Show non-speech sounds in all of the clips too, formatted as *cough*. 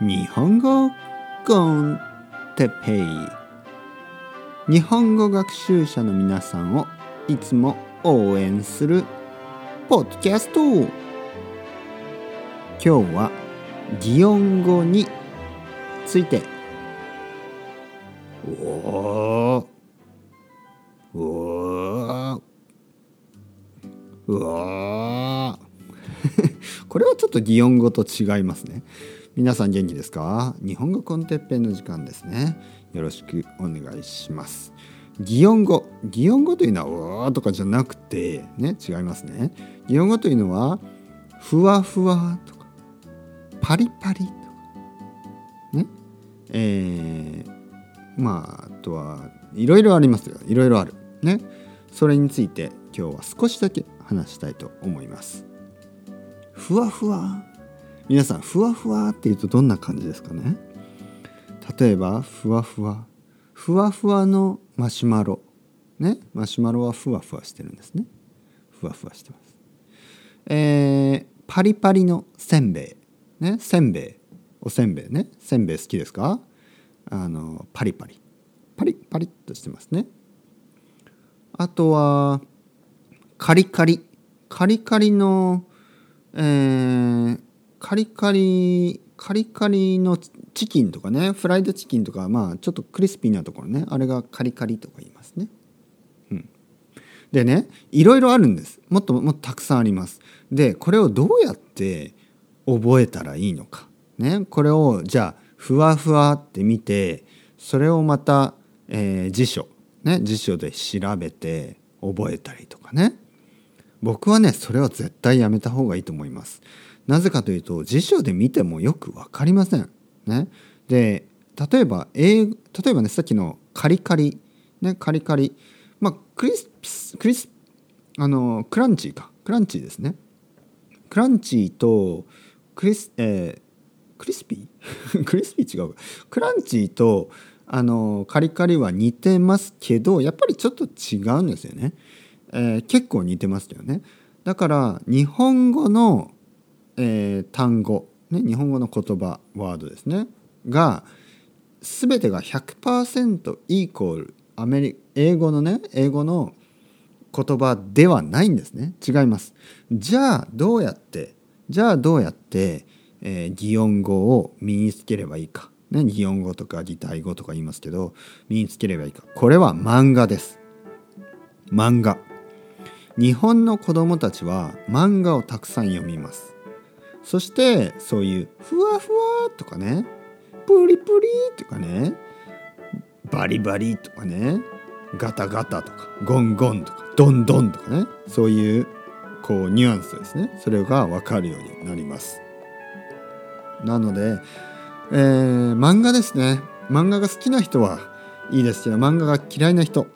日本語コンテペイ。日本語学習者の皆さんをいつも応援するポッドキャスト。今日は擬音語について。おおおお *laughs* これはちょっと擬音語と違いますね。皆さん元気ですか？日本語コンテッペンの時間ですね。よろしくお願いします。擬音語。擬音語というのはうわとかじゃなくてね違いますね。擬音語というのはふわふわとかパリパリとかね。えー、まああとはいろいろありますよ。いろいろある。ね。それについて今日は少しだけ話したいと思います。ふわふわ。皆さんふわふわっていうとどんな感じですかね？例えばふわふわ。ふわふわのマシュマロ。ね？マシュマロはふわふわしてるんですね。ふわふわしてます。えー、パリパリのせんべい。ね？せんべい。おせんべいね？せんべい好きですか？あのパリパリ。パリパリっとしてますね。あとはカリカリ。カリカリのえー、カリカリカリカリのチキンとかねフライドチキンとかまあちょっとクリスピーなところねあれがカリカリとか言いますね。うん、でねいろいろあるんですもっともっとたくさんあります。でこれをどうやって覚えたらいいのか。ね、これをじゃあふわふわって見てそれをまた、えー、辞書、ね、辞書で調べて覚えたりとかね僕はねそれは絶対やめた方がいいと思います。なぜかというと辞書で見てもよく分かりません。ね、で例えば英例えばねさっきのカリカリ、ね、カリカリまあクリスクリスあのクランチーかクランチーですね。クランチーとクリス、えー、クリスピー？*laughs* クリスピー違うクランチーとあのカリカリは似てますけどやっぱりちょっと違うんですよね。えー、結構似てますよね。だから日本語のえー、単語、ね、日本語の言葉ワードですね。が全てが100%イコールアメリ英語のね英語の言葉ではないんですね。違います。じゃあどうやってじゃあどうやって、えー、擬音語を身につければいいか、ね、擬音語とか擬態語とか言いますけど身につければいいか。これは漫画です。漫画。日本の子供たちは漫画をたくさん読みます。そしてそういうふわふわとかねプリプリとかねバリバリとかねガタガタとかゴンゴンとかドンドンとかねそういうこうニュアンスですね。それが分かるようになります。なので、えー、漫画ですね。漫画が好きな人はいいですけど漫画が嫌いな人。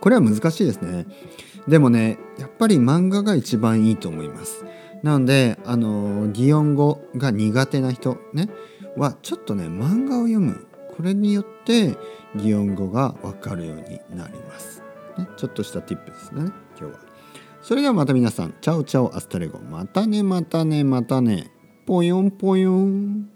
これは難しいですね。でもねやっぱり漫画が一番いいと思います。なのであの擬音語が苦手な人ねはちょっとね漫画を読む。これによって擬音語が分かるようになります、ね、ちょっとした tip ですね今日は。それではまた皆さん ciao ciao hasta luego。またねまたねまたね。ぽよんぽよん。